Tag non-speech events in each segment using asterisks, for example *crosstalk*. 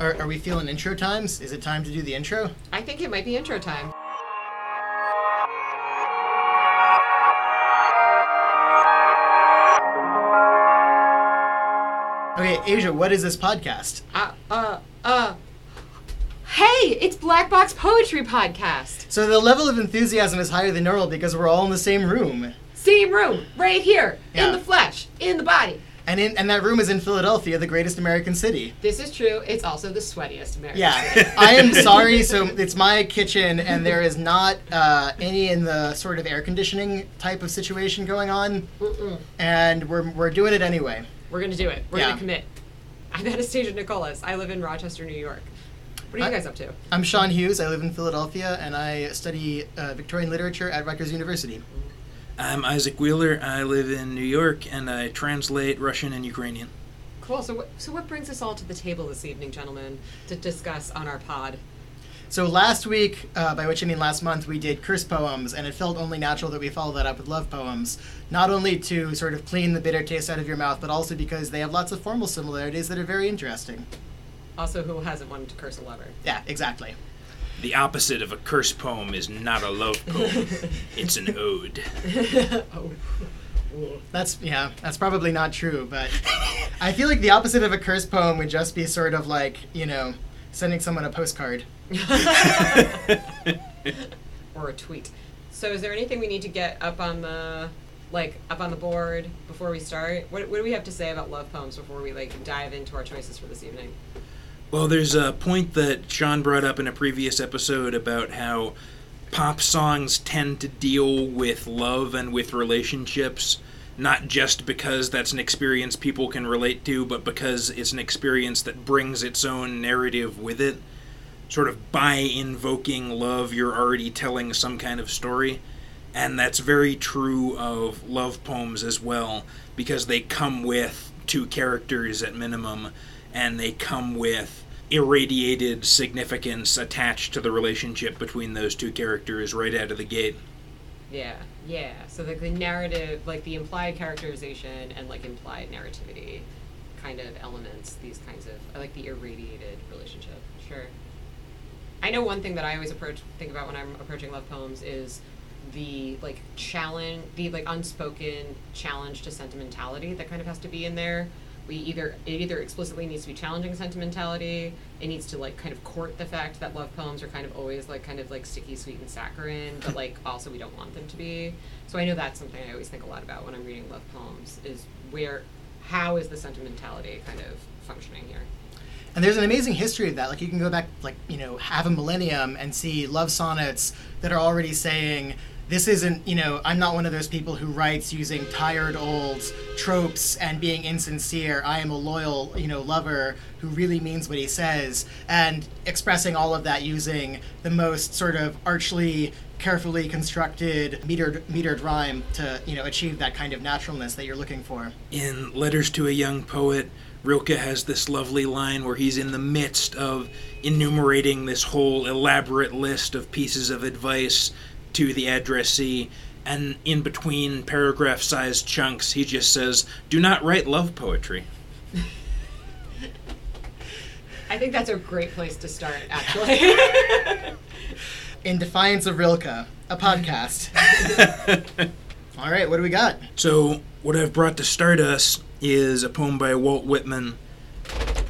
Are, are we feeling intro times? Is it time to do the intro? I think it might be intro time. Okay, Asia, what is this podcast? Uh, uh, uh. Hey, it's Black Box Poetry Podcast. So the level of enthusiasm is higher than normal because we're all in the same room. Same room, right here, Yeah. in the flesh, in the body. And in and that room is in Philadelphia, the greatest American city. This is true. It's also the sweatiest American. Yeah, *laughs* I am sorry. So it's my kitchen, and there is not uh, any in the sort of air conditioning type of situation going on, Mm-mm. and we're we're doing it anyway. We're gonna do it. We're Yeah. gonna commit. I'm Anastasia Nicholas. I live in Rochester, New York. What are you guys up to? I'm Sean Hughes. I live in Philadelphia, and I study uh, Victorian literature at Rutgers University. I'm Isaac Wheeler. I live in New York and I translate Russian and Ukrainian. Cool. So, what, so what brings us all to the table this evening, gentlemen, to discuss on our pod? So last week, uh, by which I mean last month, we did curse poems, and it felt only natural that we follow that up with love poems. Not only to sort of clean the bitter taste out of your mouth, but also because they have lots of formal similarities that are very interesting. Also, who hasn't wanted to curse a lover? Yeah, exactly. The opposite of a curse poem is not a love poem, *laughs* it's an ode. oh. That's yeah, that's probably not true, but I feel like the opposite of a curse poem would just be sort of like you know sending someone a postcard. *laughs* or a tweet. So, is there anything we need to get up on the like up on the board before we start? What, what do we have to say about love poems before we like dive into our choices for this evening? Well, there's a point that Sean brought up in a previous episode about how pop songs tend to deal with love and with relationships, not just because that's an experience people can relate to, but because it's an experience that brings its own narrative with it. Sort of by invoking love, you're already telling some kind of story. And that's very true of love poems as well, because they come with two characters at minimum, and they come with irradiated significance attached to the relationship between those two characters right out of the gate. Yeah, yeah. So like the narrative, like the implied characterization and like implied narrativity kind of elements, these kinds of I like the irradiated relationship. Sure. I know one thing that I always approach think about when I'm approaching love poems is the like challenge the like unspoken challenge to sentimentality that kind of has to be in there. We either it either explicitly needs to be challenging sentimentality, it needs to like kind of court the fact that love poems are kind of always like kind of like sticky, sweet, and saccharine, but *laughs* like also we don't want them to be. So I know that's something I always think a lot about when I'm reading love poems is where how is the sentimentality kind of functioning here? And there's an amazing history of that. Like you can go back, like you know, half a millennium and see love sonnets that are already saying, "This isn't, you know, I'm not one of those people who writes using tired old tropes and being insincere. I am a loyal, you know, lover who really means what he says," and expressing all of that using the most sort of archly, carefully constructed metered metered rhyme to, you know, achieve that kind of naturalness that you're looking for. In Letters to a Young Poet, Rilke has this lovely line where he's in the midst of enumerating this whole elaborate list of pieces of advice to the addressee, and in between paragraph sized chunks, he just says, Do not write love poetry. I think that's a great place to start, actually. *laughs* In defiance of Rilke, a podcast. *laughs* All right, what do we got? So, what I've brought to start us is a poem by Walt Whitman.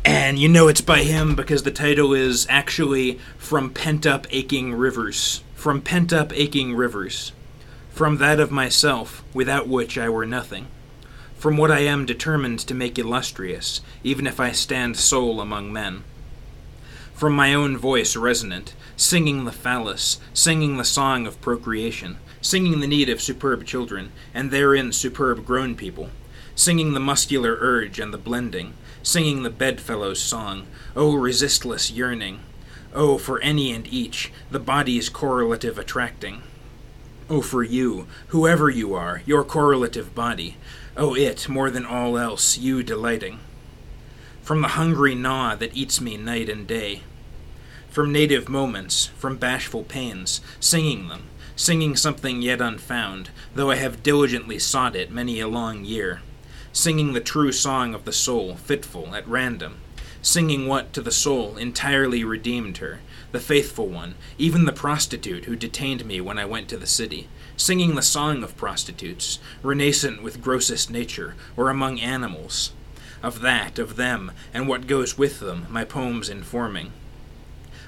And you know it's by him because the title is actually From Pent Up Aching Rivers. From Pent Up Aching Rivers. From that of myself, without which I were nothing. From what I am determined to make illustrious, even if I stand sole among men. From my own voice resonant, singing the phallus, singing the song of procreation, singing the need of superb children, and therein superb grown people, singing the muscular urge and the blending, singing the bedfellow's song, O resistless yearning, O for any and each, the body's correlative attracting. O for you, whoever you are, your correlative body, O it, more than all else, you delighting. From the hungry gnaw that eats me night and day, from native moments, from bashful pains, singing them, singing something yet unfound, though I have diligently sought it many a long year, singing the true song of the soul, fitful, at random, singing what to the soul entirely redeemed her, the faithful one, even the prostitute who detained me when I went to the city, singing the song of prostitutes, renascent with grossest nature, or among animals. Of that, of them, and what goes with them, my poems informing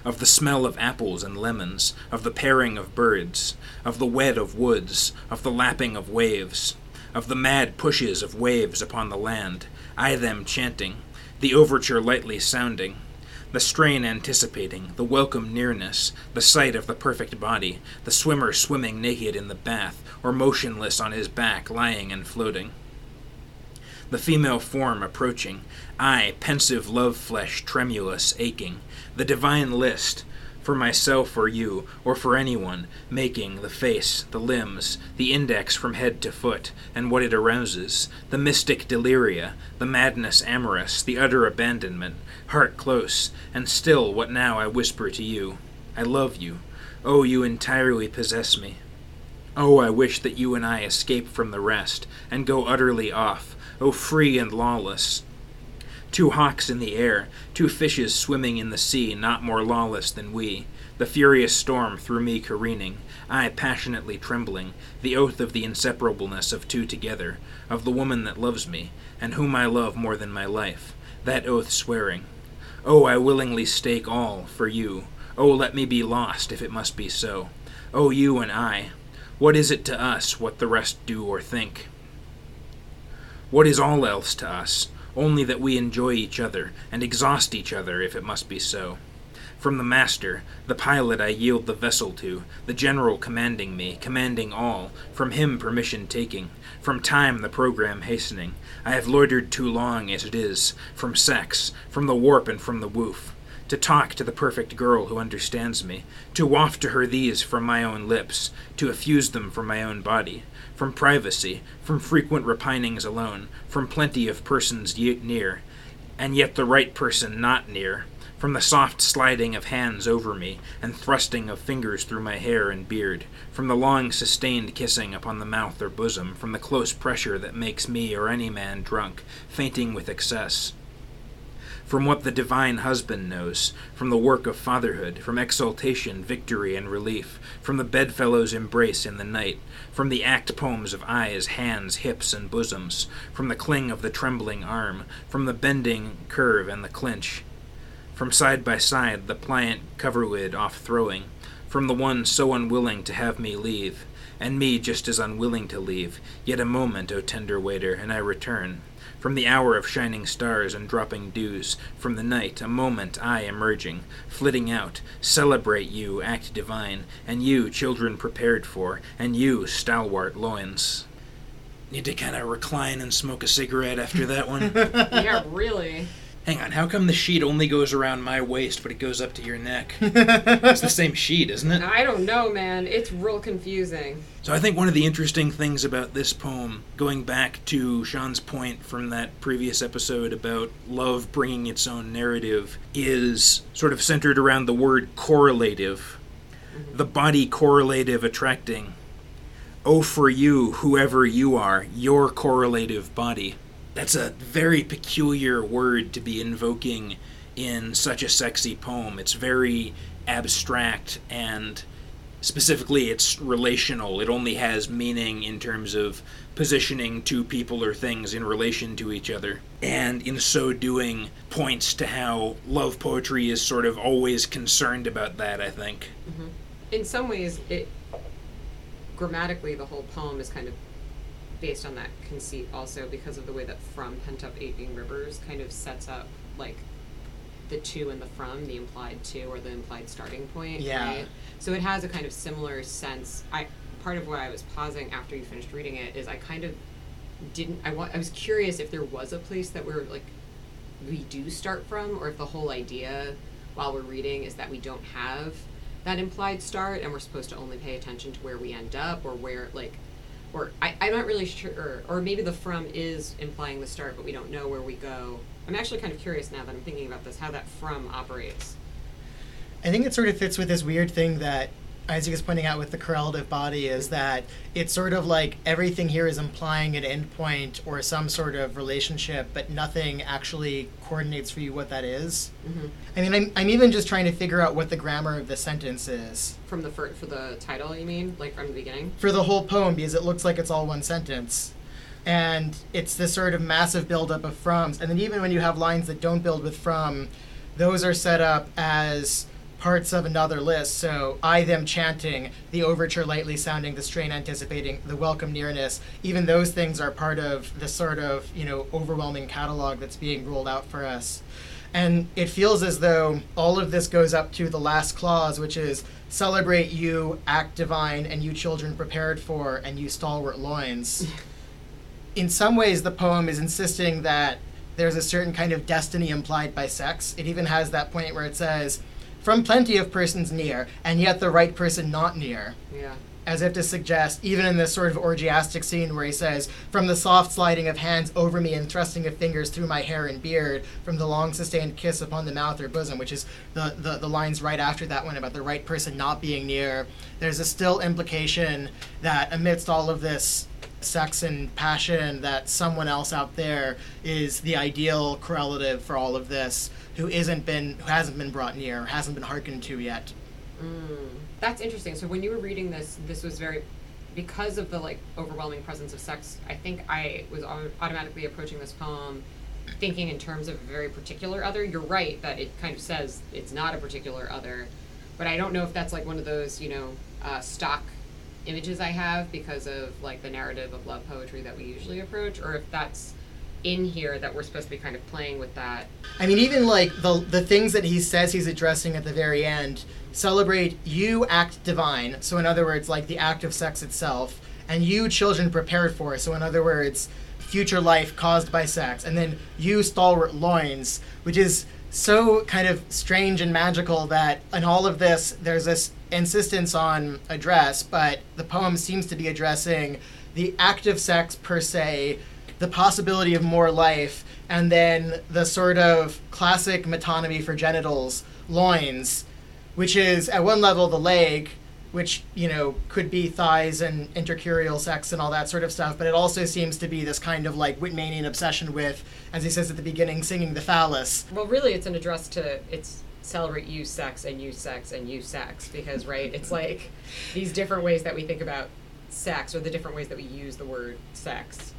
of the smell of apples and lemons, of the pairing of birds, of the wed of woods, of the lapping of waves, of the mad pushes of waves upon the land, I them chanting, the overture lightly sounding, the strain anticipating, the welcome nearness, the sight of the perfect body, the swimmer swimming naked in the bath, or motionless on his back, lying and floating. The female form approaching, I, pensive love flesh, tremulous, aching, the divine list, for myself or you, or for anyone, making the face, the limbs, the index from head to foot, and what it arouses, the mystic deliria, the madness amorous, the utter abandonment, heart close, and still what now I whisper to you. I love you. Oh, you entirely possess me. Oh, I wish that you and I escape from the rest, and go utterly off, oh, free and lawless, Two hawks in the air, two fishes swimming in the sea, not more lawless than we. The furious storm through me careening, I passionately trembling, the oath of the inseparableness of two together, of the woman that loves me, and whom I love more than my life, that oath swearing. Oh, I willingly stake all for you. Oh, let me be lost if it must be so. Oh, you and I. What is it to us what the rest do or think? What is all else to us? Only that we enjoy each other, and exhaust each other if it must be so. From the master, the pilot I yield the vessel to, the general commanding me, commanding all, from him permission taking, from time the program hastening. I have loitered too long as it is, from sex, from the warp and from the woof, to talk to the perfect girl who understands me, to waft to her these from my own lips, to effuse them from my own body, from privacy, from frequent repinings alone, from plenty of persons near, and yet the right person not near, from the soft sliding of hands over me, and thrusting of fingers through my hair and beard, from the long sustained kissing upon the mouth or bosom, from the close pressure that makes me or any man drunk, fainting with excess from what the divine husband knows, from the work of fatherhood, from exaltation, victory, and relief, from the bedfellow's embrace in the night, from the act poems of eyes, hands, hips, and bosoms, from the cling of the trembling arm, from the bending curve and the clinch, from side by side the pliant coverlid off throwing, from the one so unwilling to have me leave, and me just as unwilling to leave, yet a moment, O tender waiter, and I return from the hour of shining stars and dropping dews, from the night, a moment I emerging, flitting out, celebrate you, act divine, and you, children prepared for, and you, stalwart loins. Need to kind of recline and smoke a cigarette after that one. *laughs* yeah, really. Hang on, how come the sheet only goes around my waist, but it goes up to your neck? *laughs* it's the same sheet, isn't it? I don't know, man. It's real confusing. So I think one of the interesting things about this poem, going back to Sean's point from that previous episode about love bringing its own narrative, is sort of centered around the word correlative. Mm-hmm. The body correlative attracting. Oh, for you, whoever you are, your correlative body that's a very peculiar word to be invoking in such a sexy poem. It's very abstract and specifically it's relational. It only has meaning in terms of positioning two people or things in relation to each other. And in so doing, points to how love poetry is sort of always concerned about that, I think. Mm-hmm. In some ways, it grammatically, the whole poem is kind of based on that conceit also because of the way that from pent up aching rivers kind of sets up like the to and the from the implied to or the implied starting point yeah right? so it has a kind of similar sense i part of why i was pausing after you finished reading it is i kind of didn't i want i was curious if there was a place that we're like we do start from or if the whole idea while we're reading is that we don't have that implied start and we're supposed to only pay attention to where we end up or where like or I, I'm not really sure, or maybe the from is implying the start, but we don't know where we go. I'm actually kind of curious now that I'm thinking about this, how that from operates. I think it sort of fits with this weird thing that Isaac is pointing out with the correlative body is that it's sort of like everything here is implying an endpoint or some sort of relationship, but nothing actually coordinates for you what that is. hmm I mean, I'm, I'm even just trying to figure out what the grammar of the sentence is From the fir- for the title, you mean, like from the beginning? for the whole poem because it looks like it's all one sentence. And it's this sort of massive buildup of froms. And then even when you have lines that don't build with from, those are set up as parts of another list. So I them chanting, the overture lightly sounding, the strain anticipating, the welcome nearness. Even those things are part of the sort of, you know, overwhelming catalog that's being rolled out for us. And it feels as though all of this goes up to the last clause, which is celebrate you, act divine, and you children prepared for, and you stalwart loins. *laughs* In some ways, the poem is insisting that there's a certain kind of destiny implied by sex. It even has that point where it says, from plenty of persons near, and yet the right person not near Yeah. as if to suggest, even in this sort of orgiastic scene where he says, From the soft sliding of hands over me and thrusting of fingers through my hair and beard, from the long sustained kiss upon the mouth or bosom, which is the, the, the lines right after that one about the right person not being near, there's a still implication that amidst all of this sex and passion, that someone else out there is the ideal correlative for all of this, who isn't been who hasn't been brought near, hasn't been hearkened to yet. Mm. That's interesting. So when you were reading this, this was very because of the like overwhelming presence of sex. I think I was automatically approaching this poem thinking in terms of a very particular other. You're right that it kind of says it's not a particular other, but I don't know if that's like one of those you know uh, stock images I have because of like the narrative of love poetry that we usually approach, or if that's in here that we're supposed to be kind of playing with that. I mean, even like the the things that he says he's addressing at the very end celebrate you act divine. So in other words, like the act of sex itself, and you children prepared for. So in other words, future life caused by sex, and then you stalwart loins, which is so kind of strange and magical that in all of this there's this insistence on address, but the poem seems to be addressing the act of sex per se, the possibility of more life, and then the sort of classic metonymy for genitals, loins, which is at one level the leg, which you know could be thighs and intercrural sex and all that sort of stuff, but it also seems to be this kind of like Whitmanian obsession with, as he says at the beginning, singing the phallus. Well, really, it's an address to it's celebrate you sex and you sex and you sex because right, it's *laughs* like these different ways that we think about sex or the different ways that we use the word sex.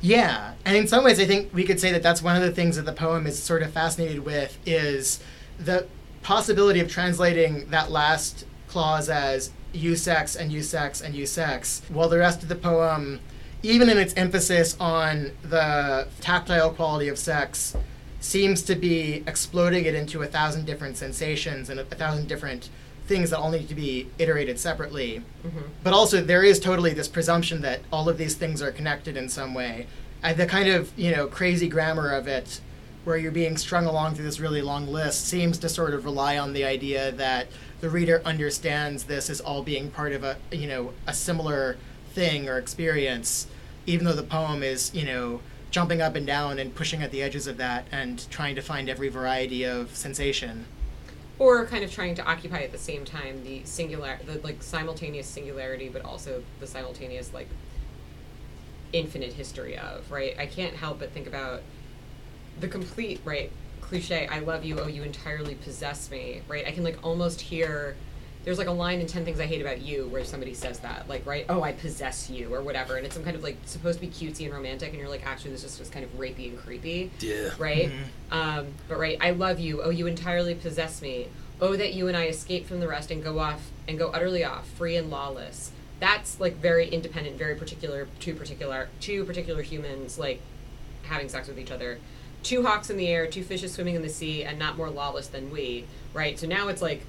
Yeah. And in some ways, I think we could say that that's one of the things that the poem is sort of fascinated with is the possibility of translating that last clause as you sex and you sex and you sex, while the rest of the poem, even in its emphasis on the tactile quality of sex, seems to be exploding it into a thousand different sensations and a thousand different things that all need to be iterated separately. Mm-hmm. But also, there is totally this presumption that all of these things are connected in some way. Uh, the kind of you know crazy grammar of it, where you're being strung along through this really long list, seems to sort of rely on the idea that the reader understands this as all being part of a you know a similar thing or experience, even though the poem is you know jumping up and down and pushing at the edges of that and trying to find every variety of sensation. Or kind of trying to occupy at the same time the singular, the like simultaneous singularity, but also the simultaneous like infinite history of right. I can't help but think about the complete right cliche. I love you. Oh, you entirely possess me. Right. I can like almost hear. There's like a line in Ten Things I Hate About You where somebody says that, like, right? Oh, I possess you, or whatever, and it's some kind of like supposed to be cutesy and romantic, and you're like, actually, this is just kind of rapey and creepy Yeah. right? Um, but right, I love you. Oh, you entirely possess me. Oh, that you and I escape from the rest and go off and go utterly off, free and lawless. That's like very independent, very particular, two particular, two particular humans like having sex with each other. Two hawks in the air, two fishes swimming in the sea, and not more lawless than we, right? So now it's like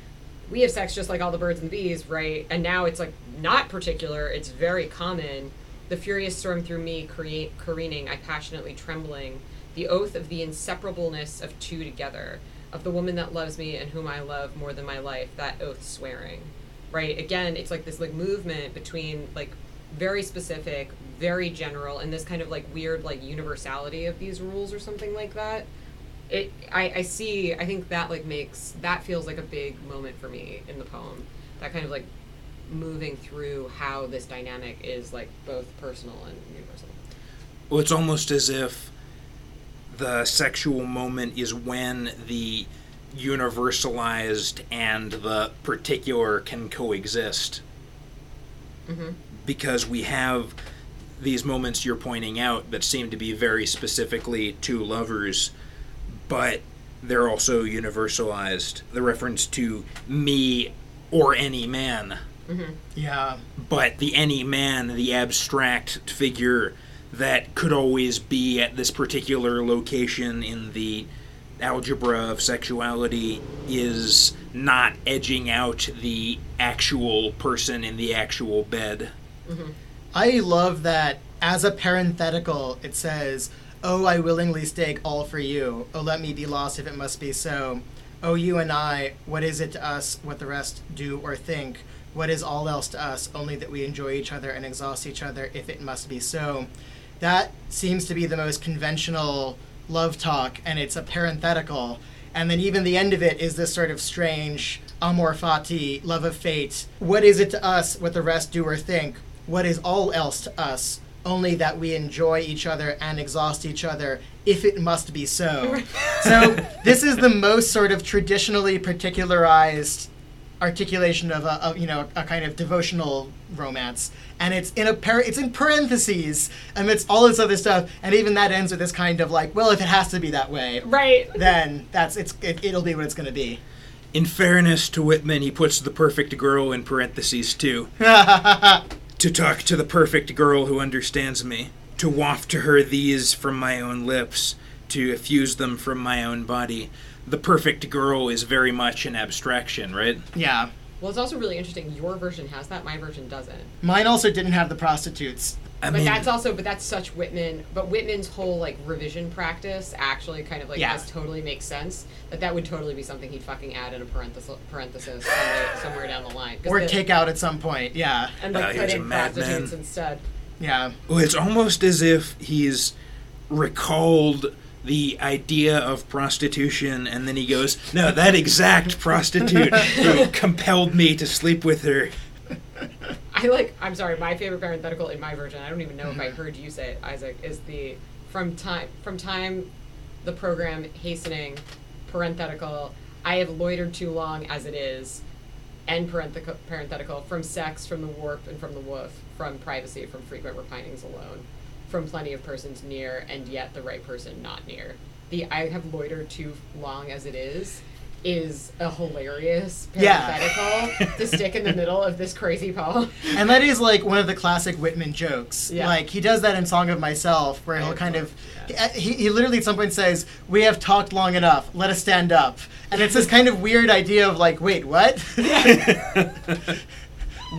we have sex just like all the birds and bees, right? And now it's like not particular, it's very common. The furious storm through me, create, careening, I passionately trembling. The oath of the inseparableness of two together, of the woman that loves me and whom I love more than my life, that oath swearing. Right? Again, it's like this like movement between like very specific, very general, and this kind of like weird like universality of these rules or something like that it I, I see i think that like makes that feels like a big moment for me in the poem that kind of like moving through how this dynamic is like both personal and universal. Well, it's almost as if the sexual moment is when the universalized and the particular can coexist. Mm-hmm. Because we have these moments you're pointing out that seem to be very specifically to lovers, but they're also universalized. The reference to me or any man. Mm-hmm. Yeah. But the any man, the abstract figure that could always be at this particular location in the algebra of sexuality is not edging out the actual person in the actual bed. Mm-hmm. I love that as a parenthetical, it says, Oh, I willingly stake all for you. Oh, let me be lost if it must be so. Oh, you and I, what is it to us what the rest do or think? What is all else to us? Only that we enjoy each other and exhaust each other if it must be so. That seems to be the most conventional love talk, and it's a parenthetical. And then even the end of it is this sort of strange amor fati, love of fate. What is it to us what the rest do or think? What is all else to us? Only that we enjoy each other and exhaust each other if it must be so. *laughs* so this is the most sort of traditionally particularized articulation of a, of, you know a kind of devotional romance and it's in a par- it's in parentheses amidst all this other stuff and even that ends with this kind of like well if it has to be that way Right. then that's it's it, it'll be what it's going to be In fairness to Whitman, he puts the perfect girl in parentheses too. *laughs* to talk to the perfect girl who understands me, to waft to her these from my own lips, to effuse them from my own body. The perfect girl is very much an abstraction, right? yeah Well, it's also really interesting. Your version has that. My version doesn't. mine also didn't have the prostitutes I but mean, that's also, but that's such Whitman. But Whitman's whole like revision practice actually kind of like Yeah. does totally make sense. That that would totally be something he'd fucking add in a parenthesis, parenthesis somewhere, somewhere down the line. or the- take out at some point yeah and like he put in prostitutes instead. yeah well, it's almost as if he's recalled the idea of prostitution and then he goes, No, that exact prostitute who *laughs* compelled me to sleep with her. I like. I'm sorry. My favorite parenthetical in my version. I don't even know if I Mm-hmm. heard you say it, Isaac. Is the from time from time, the program hastening, parenthetical. I have loitered too long as it is, end parenthetical. Parenthetical from sex, from the warp, and from the woof, from privacy, from frequent repinings alone, from plenty of persons near, and yet the right person not near. The I have loitered too long as it is. Is a hilarious Yeah. parenthetical *laughs* to stick in the middle of this crazy poem. and that is like one of the classic Whitman jokes. Yeah. Like he does that in Song of Myself, where he'll kind of yeah. he, he literally at some point says, "We have talked long enough. Let us stand up." And it's this kind of weird idea of like, wait, what? *laughs*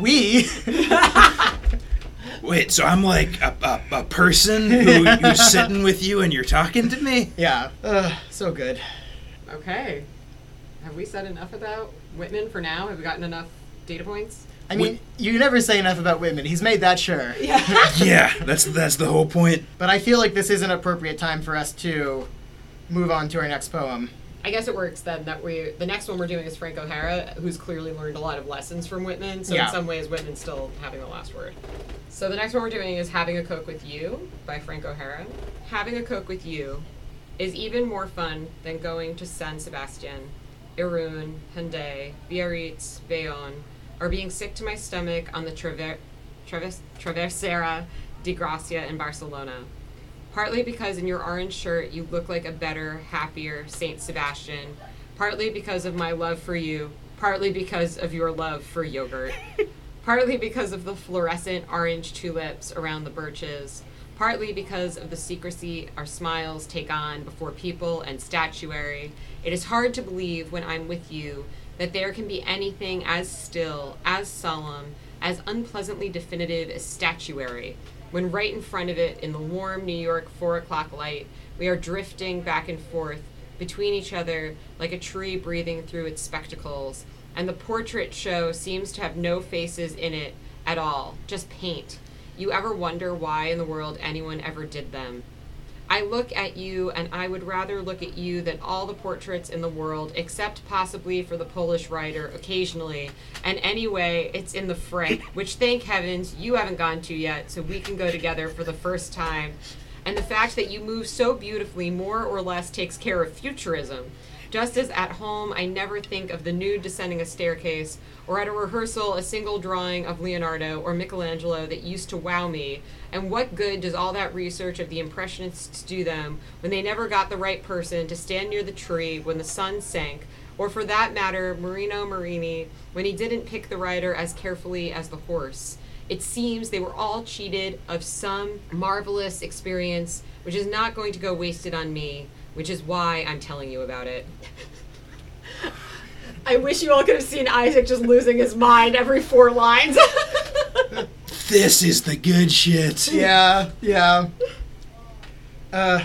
we? *laughs* Wait, so I'm like a, a, a person who, who's sitting with you and you're talking to me? yeah. Ugh, so good. Okay. Have we said enough about Whitman for now? Have we gotten enough data points? I mean, you never say enough about Whitman. He's made that sure. Yeah. *laughs* Yeah, that's that's the whole point. But I feel like this is an appropriate time for us to move on to our next poem. I guess it works then that we the next one we're doing is Frank O'Hara, who's clearly learned a lot of lessons from Whitman. So Yeah. in some ways Whitman's still having the last word. So the next one we're doing is Having a Coke with You by Frank O'Hara. Having a Coke with you is even more fun than going to San Sebastian, Irun, Hendaye, Biarritz, Bayonne, or being sick to my stomach on the Traver- Traves- Travesera de Gracia in Barcelona. Partly because in your orange shirt you look like a better, happier Saint Sebastian. Partly because of my love for you. Partly because of your love for yogurt. *laughs* Partly because of the fluorescent orange tulips around the birches. Partly because of the secrecy our smiles take on before people and statuary. It is hard to believe when I'm with you that there can be anything as still, as solemn, as unpleasantly definitive as statuary, when right in front of it, in the warm New York four o'clock light, we are drifting back and forth between each other like a tree breathing through its spectacles, and the portrait show seems to have no faces in it at all, just paint. You ever wonder why in the world anyone ever did them? I look at you and I would rather look at you than all the portraits in the world, except possibly for the Polish Rider occasionally. And anyway, it's in the Frick, *laughs* which thank heavens you haven't gone to yet, so we can go together for the first time. And the fact that you move so beautifully more or less takes care of futurism. Just as at home, I never think of the nude descending a staircase, or at a rehearsal, a single drawing of Leonardo or Michelangelo that used to wow me. And what good does all that research of the Impressionists do them when they never got the right person to stand near the tree when the sun sank? Or for that matter, Marino Marini, when he didn't pick the rider as carefully as the horse? It seems they were all cheated of some marvelous experience, which is not going to go wasted on me which is why I'm telling you about it. *laughs* I wish you all could have seen Isaac just losing his mind every four lines. *laughs* This is the good shit. Yeah, yeah. Uh,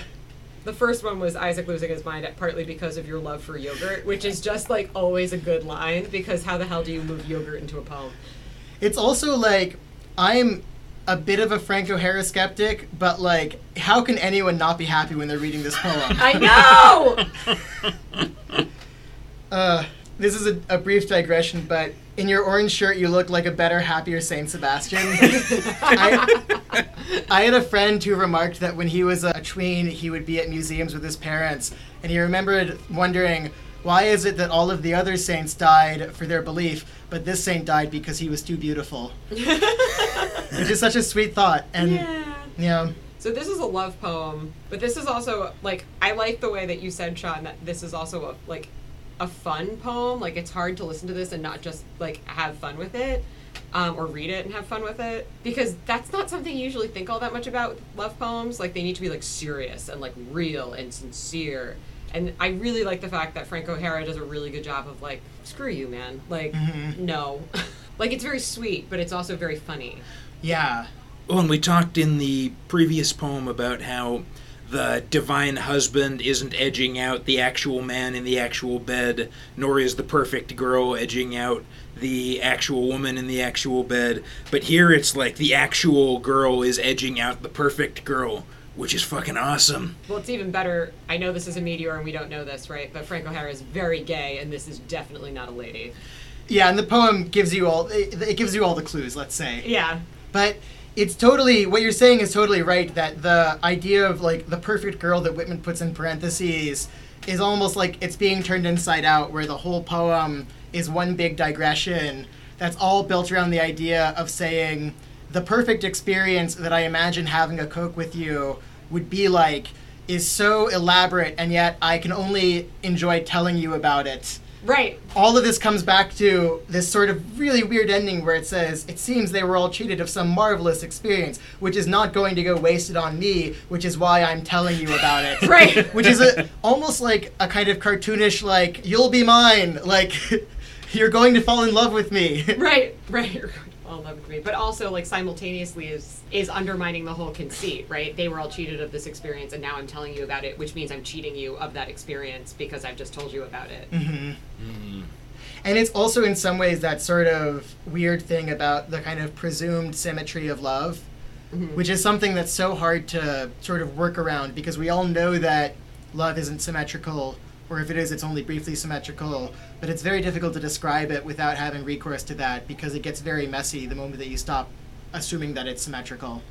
the first one was Isaac losing his mind partly because of your love for yogurt, which is just like always a good line because how the hell do you move yogurt into a poem? it's also like I'm a bit of a Frank O'Hara skeptic, but like, how can anyone not be happy when they're reading this poem? *laughs* I know. *laughs* Uh, this is a, a brief digression, but in your orange shirt, you look like a better, happier Saint Sebastian. *laughs* I, I had a friend who remarked that when he was a tween, he would be at museums with his parents, and he remembered wondering, why is it that all of the other saints died for their belief, but this saint died because he was too beautiful? *laughs* Which is such a sweet thought. And yeah. yeah. So this is a love poem, but this is also like I like the way that you said, Sean, that this is also a like a fun poem. Like it's hard to listen to this and not just like have fun with it. Um, or read it and have fun with it because that's not something you usually think all that much about with love poems like they need to be like serious and like real and sincere and I really like the fact that Frank O'Hara does a really good job of like, screw you, man. Like, Mhm. no. *laughs* like, it's very sweet, but it's also very funny. Yeah. Well, and we talked in the previous poem about how the divine husband isn't edging out the actual man in the actual bed, nor is the perfect girl edging out the actual woman in the actual bed. But here it's like the actual girl is edging out the perfect girl, which is fucking awesome. Well, it's even better. I know this is a meteor and we don't know this, right? But Frank O'Hara is very gay, and this is definitely not a lady. Yeah, and the poem gives you all it, it gives you all the clues, let's say. Yeah. But it's totally what you're saying is totally right that the idea of like the perfect girl that Whitman puts in parentheses is almost like it's being turned inside out where the whole poem is one big digression that's all built around the idea of saying the perfect experience that I imagine having a coke with you would be like is so elaborate and yet I can only enjoy telling you about it Right. all of this comes back to this sort of really weird ending where it says, It seems they were all cheated of some marvelous experience, which is not going to go wasted on me, which is why I'm telling you about it. *laughs* Right. *laughs* which is a, almost like a kind of cartoonish, like, you'll be mine. Like, *laughs* you're going to fall in love with me. Right. Right. You're going to fall in love with me. But also, like, simultaneously is is undermining the whole conceit, right? They were all cheated of this experience, and now I'm telling you about it, which means I'm cheating you of that experience because I've just told you about it. hmm And it's also in some ways that sort of weird thing about the kind of presumed symmetry of love, Mhm. which is something that's so hard to sort of work around because we all know that love isn't symmetrical, or if it is, it's only briefly symmetrical. But it's very difficult to describe it without having recourse to that because it gets very messy the moment that you stop assuming that it's symmetrical.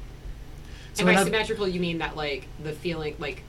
So and by symmetrical, you mean that like the feeling, like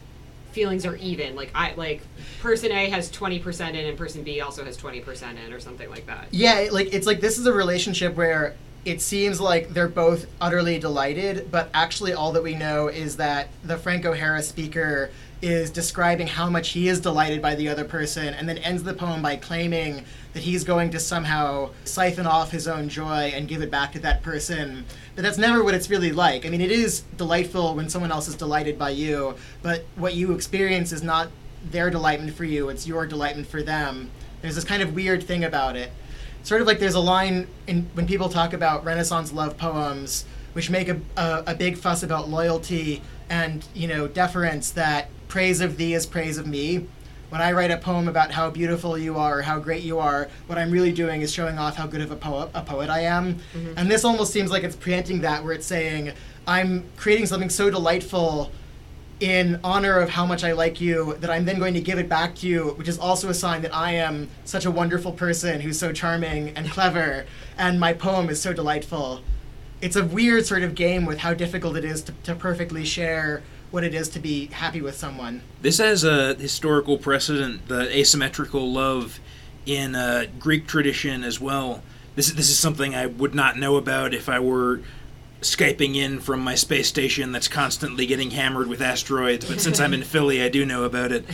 feelings are even. Like I like person A has twenty percent in, and person B also has twenty percent in, or something like that. Yeah, it- like it's like this is a relationship where it seems like they're both utterly delighted, but actually all that we know is that the Frank O'Hara speaker is describing how much he is delighted by the other person and then ends the poem by claiming that he's going to somehow siphon off his own joy and give it back to that person. But that's never what it's really like. I mean, it is delightful when someone else is delighted by you, but what you experience is not their delightment for you, it's your delightment for them. There's this kind of weird thing about it sort of like there's a line in when people talk about Renaissance love poems, which make a, a, a big fuss about loyalty and you know deference. That praise of thee is praise of me. When I write a poem about how beautiful you are, or how great you are, what I'm really doing is showing off how good of a poet a poet I am. Mm-hmm. And this almost seems like it's preempting that, where it's saying I'm creating something so delightful in honor of how much I like you, that I'm then going to give it back to you, which is also a sign that I am such a wonderful person who's so charming and clever, and my poem is so delightful. It's a weird sort of game with how difficult it is to, to perfectly share what it is to be happy with someone. This has a historical precedent, the asymmetrical love in uh, Greek tradition as well. This, this is something I would not know about if I were Skyping in from my space station that's constantly getting hammered with asteroids, but since I'm in *laughs* Philly, I do know about it.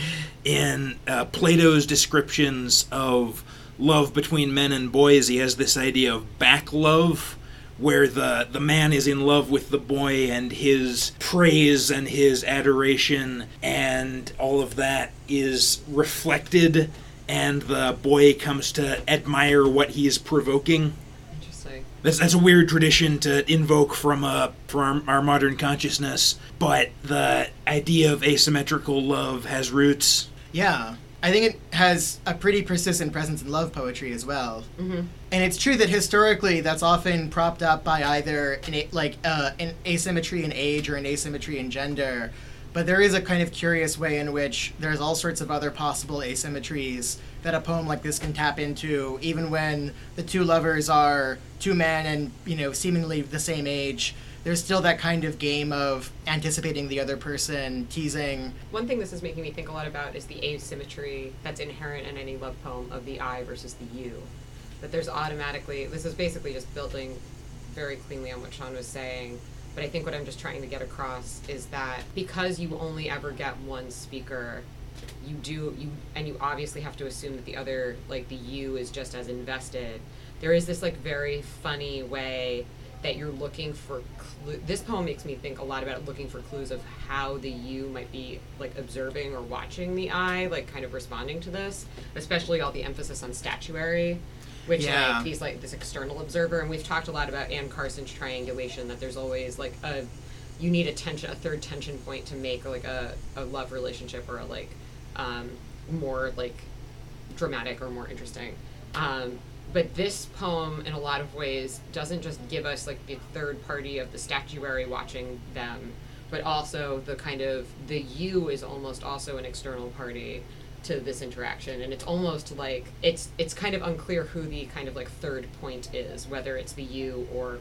In uh, Plato's descriptions of love between men and boys, he has this idea of back love, where the, the man is in love with the boy and his praise and his adoration and all of that is reflected, and the boy comes to admire what he is provoking. Interesting. That's, that's a weird tradition to invoke from uh, from our, our modern consciousness, but the idea of asymmetrical love has roots. Yeah. I think it has a pretty persistent presence in love poetry as well. Mm-hmm. And it's true that historically that's often propped up by either an a, like uh, an asymmetry in age or an asymmetry in gender. But there is a kind of curious way in which there's all sorts of other possible asymmetries that a poem like this can tap into, even when the two lovers are two men and you know seemingly the same age. There's still that kind of game of anticipating the other person, teasing. One thing this is making me think a lot about is the asymmetry that's inherent in any love poem of the I versus the you. That there's automatically, this is basically just building very cleanly on what Sean was saying. But I think what I'm just trying to get across is that because you only ever get one speaker, you do, you, and you obviously have to assume that the other, like the you, is just as invested. There is this like very funny way that you're looking for clue. This poem makes me think a lot about looking for clues of how the you might be like observing or watching the eye, like kind of responding to this. Especially all the emphasis on statuary, which Yeah. like these like this external observer. And we've talked a lot about Anne Carson's triangulation. That there's always like a you need a tension, a third tension point to make like a, a love relationship or a like um, more like dramatic or more interesting. Um, but this poem, in a lot of ways, doesn't just give us like the third party of the statuary watching them, but also the kind of the you is almost also an external party to this interaction, and it's almost like it's it's kind of unclear who the kind of like third point is, whether it's the you or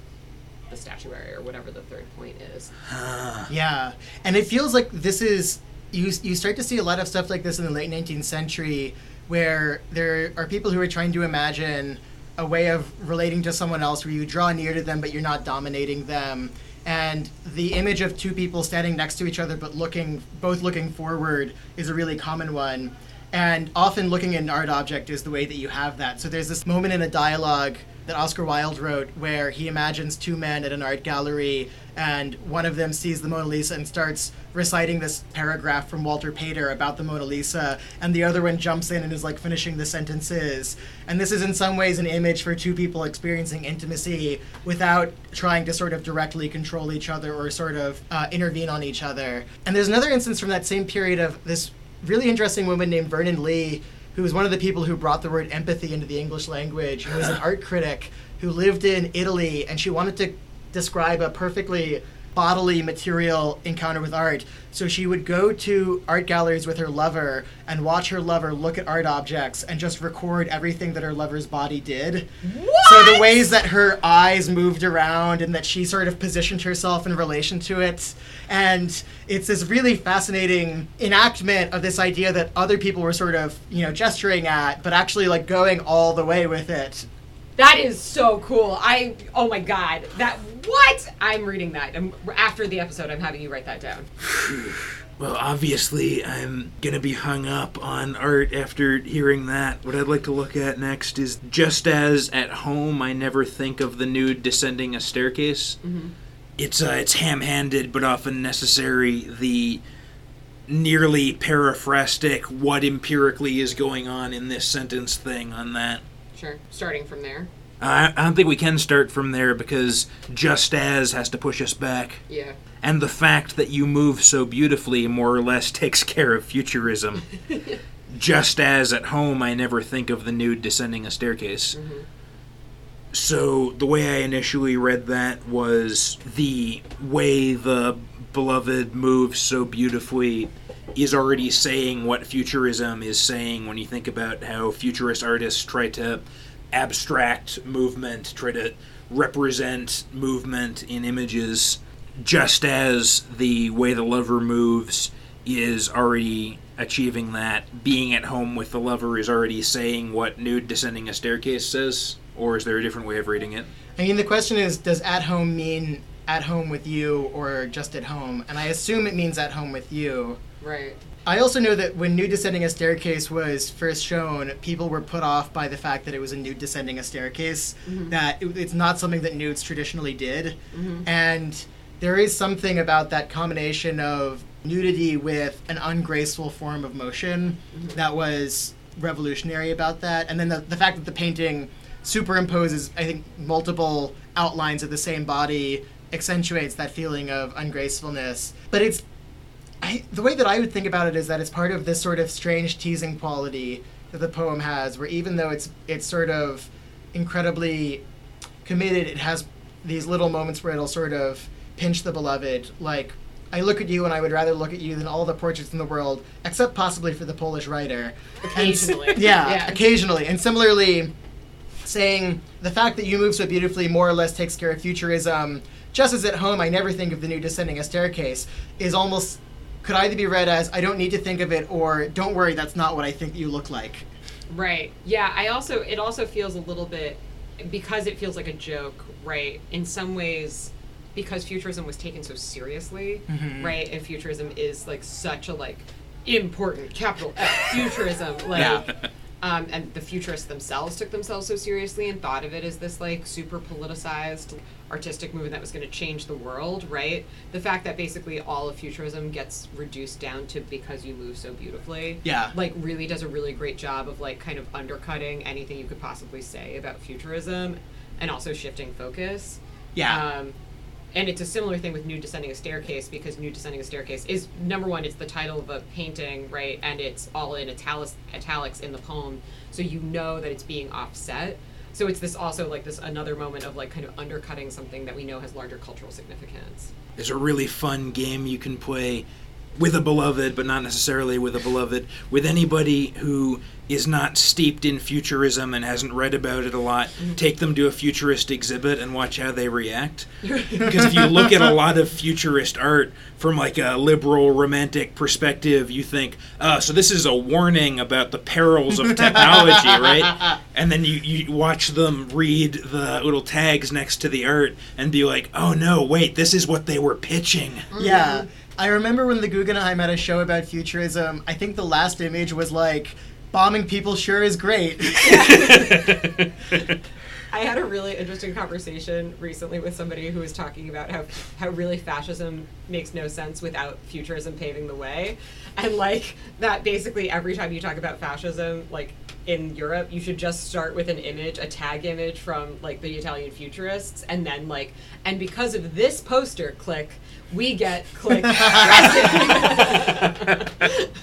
the statuary or whatever the third point is. *sighs* Yeah, and it feels like this is you. You start to see a lot of stuff like this in the late 19th century, where there are people who are trying to imagine a way of relating to someone else where you draw near to them but you're not dominating them. And the image of two people standing next to each other but looking both looking forward is a really common one. And often looking at an art object is the way that you have that. So there's this moment in a dialogue that Oscar Wilde wrote where he imagines two men at an art gallery and one of them sees the Mona Lisa and starts reciting this paragraph from Walter Pater about the Mona Lisa and the other one jumps in and is like finishing the sentences. And this is in some ways an image for two people experiencing intimacy without trying to sort of directly control each other or sort of uh, intervene on each other. And there's another instance from that same period of this really interesting woman named Vernon Lee who was one of the people who brought the word empathy into the English language, who was an art critic who lived in Italy, and she wanted to describe a perfectly bodily material encounter with art. So she would go to art galleries with her lover and watch her lover look at art objects and just record everything that her lover's body did. So the ways that her eyes moved around and that she sort of positioned herself in relation to it. And it's this really fascinating enactment of this idea that other people were sort of, you know, gesturing at, but actually like going all the way with it. That is so cool. I oh my god. That what? I'm reading that. i after the episode, I'm having you write that down. *sighs* Well, obviously, I'm gonna be hung up on art after hearing that. What I'd like to look at next is just as at home, I never think of the nude descending a staircase. Mm-hmm. It's uh, it's ham-handed but often necessary. The nearly paraphrastic what empirically is going on in this sentence thing on that. Sure. Starting from there. I, I don't think we can start from there because just as has to push us back. Yeah. And the fact that you move so beautifully more or less *laughs* takes care of futurism. *laughs* Just as at home, I never think of the nude descending a staircase. So the way I initially read that was the way the beloved moves so beautifully is already saying what futurism is saying when you think about how futurist artists try to abstract movement, try to represent movement in images, just as the way the lover moves is already achieving that. Being at home with the lover is already saying what nude descending a staircase says, or is there a different way of reading it? I mean, the question is, does at home mean at home with you or just at home? And I assume it means at home with you. Right. I also know that when Nude Descending a Staircase was first shown, people were put off by the fact that it was a nude descending a staircase, mm-hmm. that it, it's not something that nudes traditionally did. Mm-hmm. And there is something about that combination of nudity with an ungraceful form of motion mm-hmm. that was revolutionary about that. And then the, the fact that the painting superimposes, I think, multiple outlines of the same body accentuates that feeling of ungracefulness. But it's I, the way that I would think about it is that it's part of this sort of strange teasing quality that the poem has, where even though it's it's sort of incredibly committed, it has these little moments where it'll sort of pinch the beloved. Like, I look at you and I would rather look at you than all the portraits in the world, except possibly for the Polish Rider. And Occasionally. yeah, Yeah. occasionally. And similarly, saying the fact that you move so beautifully more or less takes care of futurism. Just as at home, I never think of the Nude Descending a Staircase is almost could either be read as I don't need to think of it or don't worry, that's not what I think you look like. Right. Yeah. I also it also feels a little bit because it feels like a joke, right? In some ways, because futurism was taken so seriously, mm-hmm. right? And futurism is like such a like important capital F futurism, like. Yeah. Um, and the futurists themselves took themselves so seriously and thought of it as this like super politicized artistic movement that was going to change the world, right? The fact that basically all of futurism gets reduced down to because you move so beautifully, Yeah. like really does a really great job of like kind of undercutting anything you could possibly say about futurism and also shifting focus. Yeah. Um, and it's a similar thing with Nude Descending a Staircase because Nude Descending a Staircase is number one, it's the title of a painting, right? And it's all in italics, italics in the poem, so you know that it's being offset. So it's this also like this another moment of like kind of undercutting something that we know has larger cultural significance. There's a really fun game you can play with a beloved, but not necessarily with a beloved, with anybody who is not steeped in futurism and hasn't read about it a lot. Mm-hmm. Take them to a futurist exhibit and watch how they react. *laughs* Because if you look at a lot of futurist art from like a liberal romantic perspective, you think, oh, so this is a warning about the perils of technology, *laughs* right? And then you, you watch them read the little tags next to the art and be like, oh no, wait, this is what they were pitching. Yeah. I remember when the Guggenheim had a show about futurism, I think the last image was like, bombing people sure is great. *laughs* I had a really interesting conversation recently with somebody who was talking about how how really fascism makes no sense without futurism paving the way, and like that basically every time you talk about fascism, like in Europe, you should just start with an image, a tag image from like the Italian futurists, and then like, and because of this poster, click, we get click. *laughs*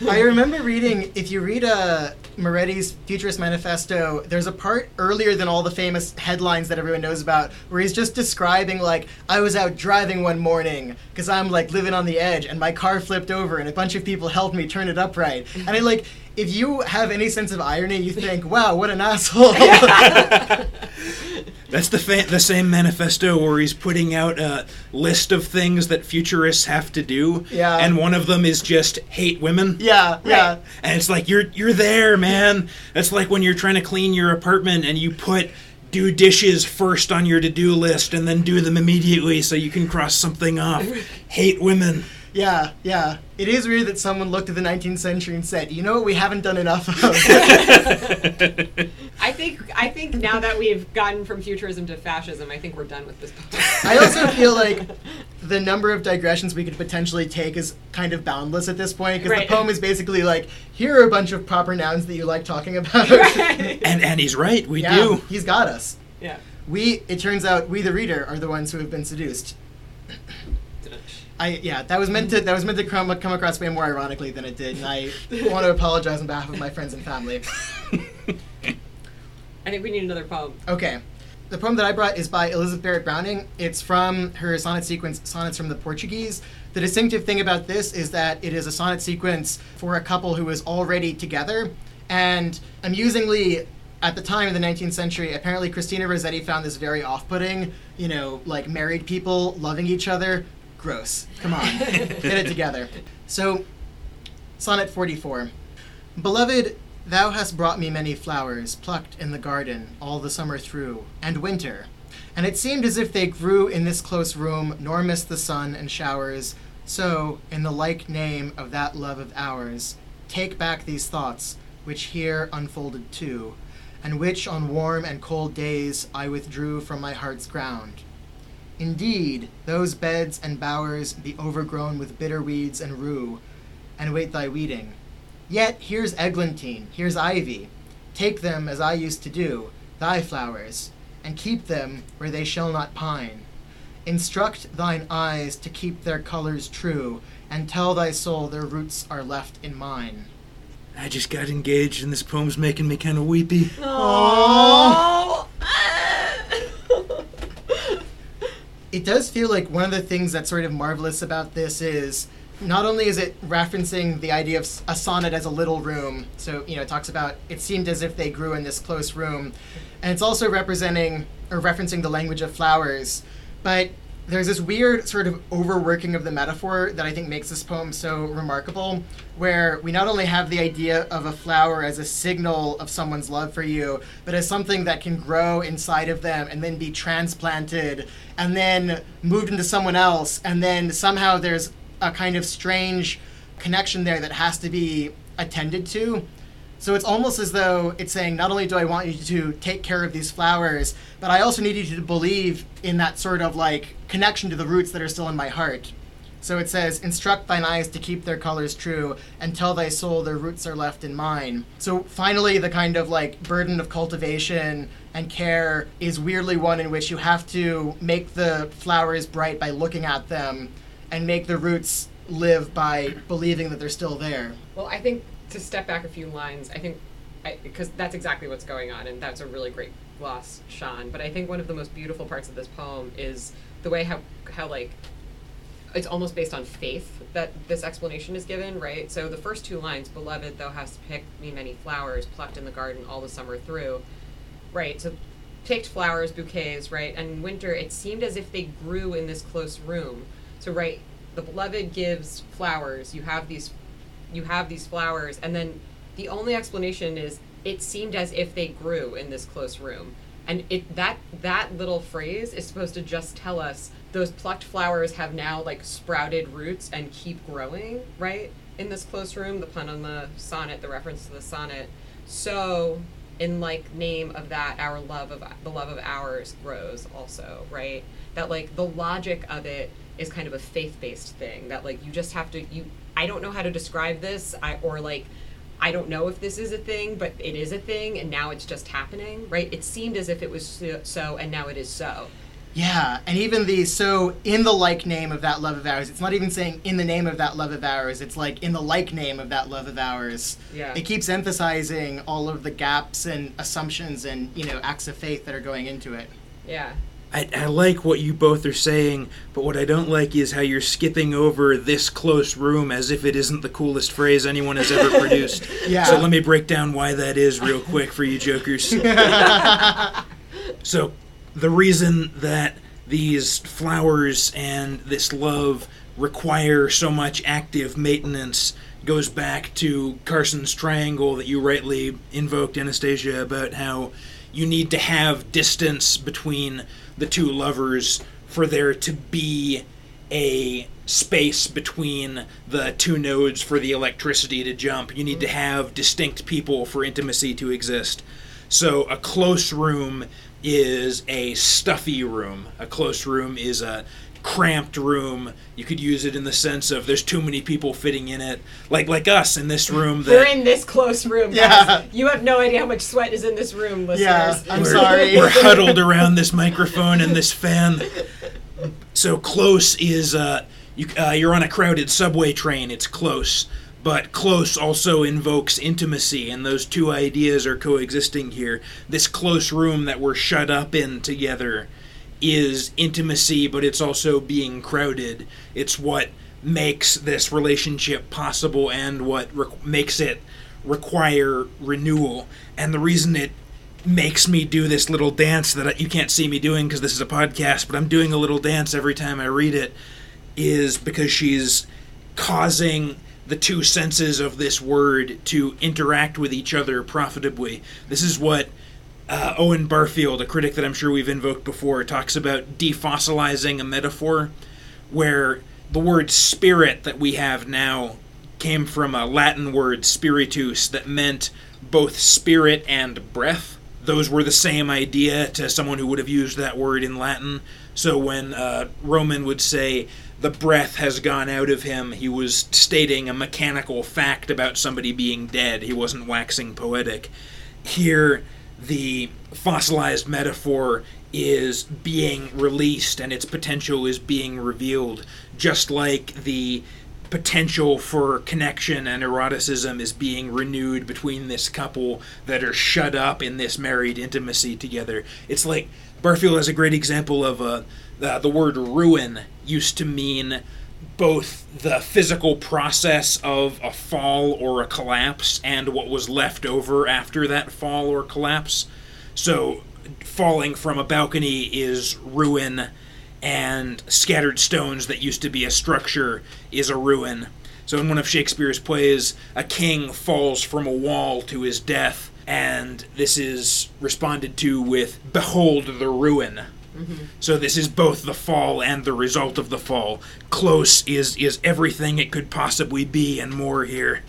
I remember reading, if you read uh, Marinetti's Futurist Manifesto, there's a part earlier than all the famous headlines that everyone knows about where he's just describing, like, I was out driving one morning because I'm, like, living on the edge and my car flipped over and a bunch of people helped me turn it upright. And I, like, if you have any sense of irony, you think, wow, what an asshole. *laughs* That's the fa- the same manifesto where he's putting out a list of things that futurists have to do. Yeah. And one of them is just hate women. yeah, yeah. And it's like you're you're there, man. That's like when you're trying to clean your apartment and you put do dishes first on your to-do list and then do them immediately so you can cross something off. hate women. Yeah, yeah. It is weird that someone looked at the 19th century and said, you know what we haven't done enough of? *laughs* I think I think now that we've gotten from futurism to fascism, I think we're done with this. I also feel like the number of digressions we could potentially take is kind of boundless at this point because Right. the poem is basically like, here are a bunch of proper nouns that you like talking about. Right. *laughs* And and he's right, we yeah, do. he's got us. yeah. We, it turns out, we the reader are the ones who have been seduced. I yeah, that was meant to that was meant to come come across way more ironically than it did, and I want to apologize on behalf of my friends and family. *laughs* I think we need another poem. Okay. the poem that I brought is by Elizabeth Barrett Browning. It's from her sonnet sequence, Sonnets from the Portuguese. The distinctive thing about this is that it is a sonnet sequence for a couple who is already together. And amusingly, at the time in the 19th century, apparently Christina Rossetti found this very off putting. You know, like married people loving each other. Gross. Come on. *laughs* Get it together. So, Sonnet 44. Beloved, thou hast brought me many flowers, plucked in the garden all the summer through, and winter. And it seemed as if they grew in this close room, nor missed the sun and showers. So, in the like name of that love of ours, take back these thoughts, which here unfolded too, and which on warm and cold days I withdrew from my heart's ground. Indeed, those beds and bowers be overgrown with bitter weeds and rue, and wait thy weeding. Yet here's eglantine, here's ivy. Take them as I used to do, thy flowers, and keep them where they shall not pine. Instruct thine eyes to keep their colors true, and tell thy soul their roots are left in mine. I just got engaged, and this poem's making me kind of weepy. Oh. *laughs* *laughs* It does feel like one of the things that's sort of marvelous about this is not only is it referencing the idea of a sonnet as a little room, so you know it talks about it seemed as if they grew in this close room, and it's also representing or referencing the language of flowers, but there's this weird sort of overworking of the metaphor that I think makes this poem so remarkable, where we not only have the idea of a flower as a signal of someone's love for you, but as something that can grow inside of them and then be transplanted and then moved into someone else, and then somehow there's a kind of strange connection there that has to be attended to. So it's almost as though it's saying, not only do I want you to take care of these flowers, but I also need you to believe in that sort of like connection to the roots that are still in my heart. So it says, Instruct thine eyes to keep their colors true, and tell thy soul their roots are left in mine. So finally, the kind of like burden of cultivation and care is weirdly one in which you have to make the flowers bright by looking at them, and make the roots live by believing that they're still there. Well, I think to step back a few lines, I think because that's exactly what's going on, and that's a really great gloss, Sean. But I think one of the most beautiful parts of this poem is the way how how like it's almost based on faith that this explanation is given, right? So the first two lines, "Beloved, thou hast picked me many flowers, plucked in the garden all the summer through," right? So picked flowers, bouquets, right? And in winter, it seemed as if they grew in this close room. So right, the beloved gives flowers. You have these you have these flowers and then the only explanation is it seemed as if they grew in this close room. And it that that little phrase is supposed to just tell us those plucked flowers have now like sprouted roots and keep growing right in this close room the pun on the sonnet the reference to the sonnet. So in like name of that our love of the love of ours grows also right? That like the logic of it is kind of a faith-based thing that like you just have to you I don't know how to describe this I or like I don't know if this is a thing but it is a thing and now it's just happening right it seemed as if it was so, and now it is so Yeah, and even the so in the like name of that love of ours, it's not even saying in the name of that love of ours, it's like in the like name of that love of ours. Yeah. It keeps emphasizing all of the gaps and assumptions and, you know, acts of faith that are going into it. yeah I, I like what you both are saying, but what I don't like is how you're skipping over this close room as if it isn't the coolest phrase anyone has ever produced. *laughs* Yeah. So let me break down why that is real quick for you jokers. *laughs* so, the reason that these flowers and this love require so much active maintenance goes back to Carson's triangle that you rightly invoked, Anastasia, about how you need to have distance between the two lovers for there to be a space between the two nodes for the electricity to jump. You need to have distinct people for intimacy to exist. So a close room is a stuffy room. A close room is a cramped room. You could use it in the sense of there's too many people fitting in it. Like like us in this room we're in this close room guys. Yeah. you have no idea how much sweat is in this room listeners Yeah, I'm *laughs* we're, sorry. We're huddled around this microphone and this fan. So close is uh, you, uh, you're on a crowded subway train. It's close. But close also invokes intimacy, and those two ideas are coexisting here. This close room that we're shut up in together is intimacy, but it's also being crowded. It's what makes this relationship possible and what re- makes it require renewal. And the reason it makes me do this little dance that you can't see me doing because this is a podcast, but I'm doing a little dance every time I read it is because she's causing the two senses of this word to interact with each other profitably. This is what uh, Owen Barfield, a critic that I'm sure we've invoked before, talks about defossilizing a metaphor where the word spirit that we have now came from a Latin word spiritus that meant both spirit and breath. Those were the same idea to someone who would have used that word in Latin. So when uh, Roman would say, the breath has gone out of him, he was stating a mechanical fact about somebody being dead. He wasn't waxing poetic. Here, the fossilized metaphor is being released and its potential is being revealed, just like the potential for connection and eroticism is being renewed between this couple that are shut up in this married intimacy together. It's like Barfield has a great example of uh, the, the word ruin used to mean both the physical process of a fall or a collapse and what was left over after that fall or collapse. So, falling from a balcony is ruin and scattered stones that used to be a structure is a ruin. So in one of Shakespeare's plays, a king falls from a wall to his death, and this is responded to with "Behold the ruin." Mm-hmm. So this is both the fall and the result of the fall. Close is is everything it could possibly be and more here.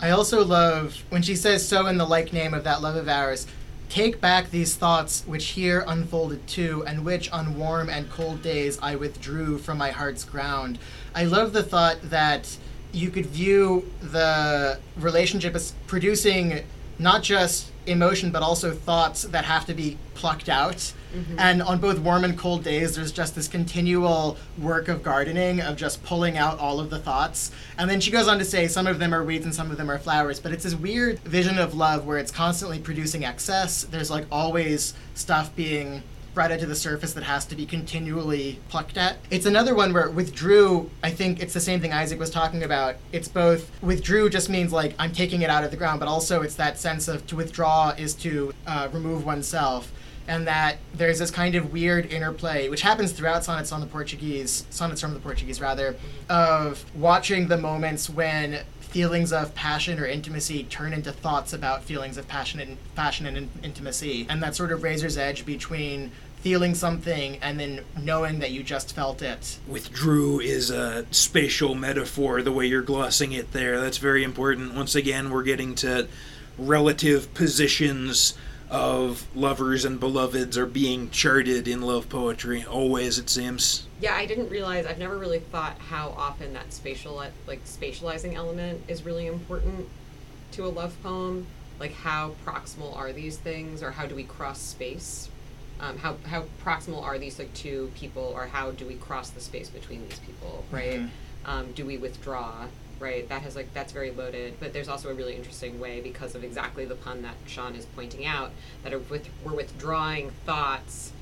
I also love when she says, "So in the like name of that love of ours." Take back these thoughts which here unfolded too, and which on warm and cold days I withdrew from my heart's ground. I love the thought that you could view the relationship as producing not just emotion but also thoughts that have to be plucked out Mm-hmm. And on both warm and cold days, there's just this continual work of gardening, of just pulling out all of the thoughts. And then she goes on to say some of them are weeds and some of them are flowers. But it's this weird vision of love where it's constantly producing excess. There's like always stuff being brought to the surface that has to be continually plucked at. It's another one where withdrew, I think it's the same thing Isaac was talking about. It's both withdrew just means like I'm taking it out of the ground, but also it's that sense of to withdraw is to uh, remove oneself and that there's this kind of weird interplay, which happens throughout sonnets on the Portuguese, sonnets from the Portuguese rather, of watching the moments when feelings of passion or intimacy turn into thoughts about feelings of passion and passion and in- intimacy, and that sort of razor's edge between feeling something and then knowing that you just felt it. Withdrew is a spatial metaphor, the way you're glossing it there. That's very important. Once again, we're getting to relative positions of lovers and beloveds are being charted in love poetry. Always, it seems. Yeah, I didn't realize. I've never really thought how often that spatial, like spatializing element, is really important to a love poem. Like how proximal are these things, or how do we cross space? Um, how how proximal are these like two people, or how do we cross the space between these people? Right? Mm-hmm. Um, do we withdraw? right? That has like that's very loaded, but there's also a really interesting way because of exactly the pun that Sean is pointing out that are with, we're withdrawing thoughts.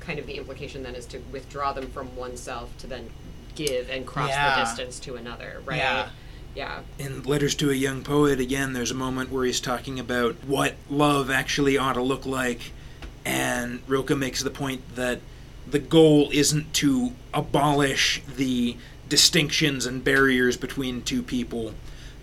Kind of the implication then is to withdraw them from oneself to then give and cross yeah. the distance to another, right? Yeah. Yeah. In Letters to a Young Poet, again, there's a moment where he's talking about what love actually ought to look like, and Rilke makes the point that the goal isn't to abolish the distinctions and barriers between two people.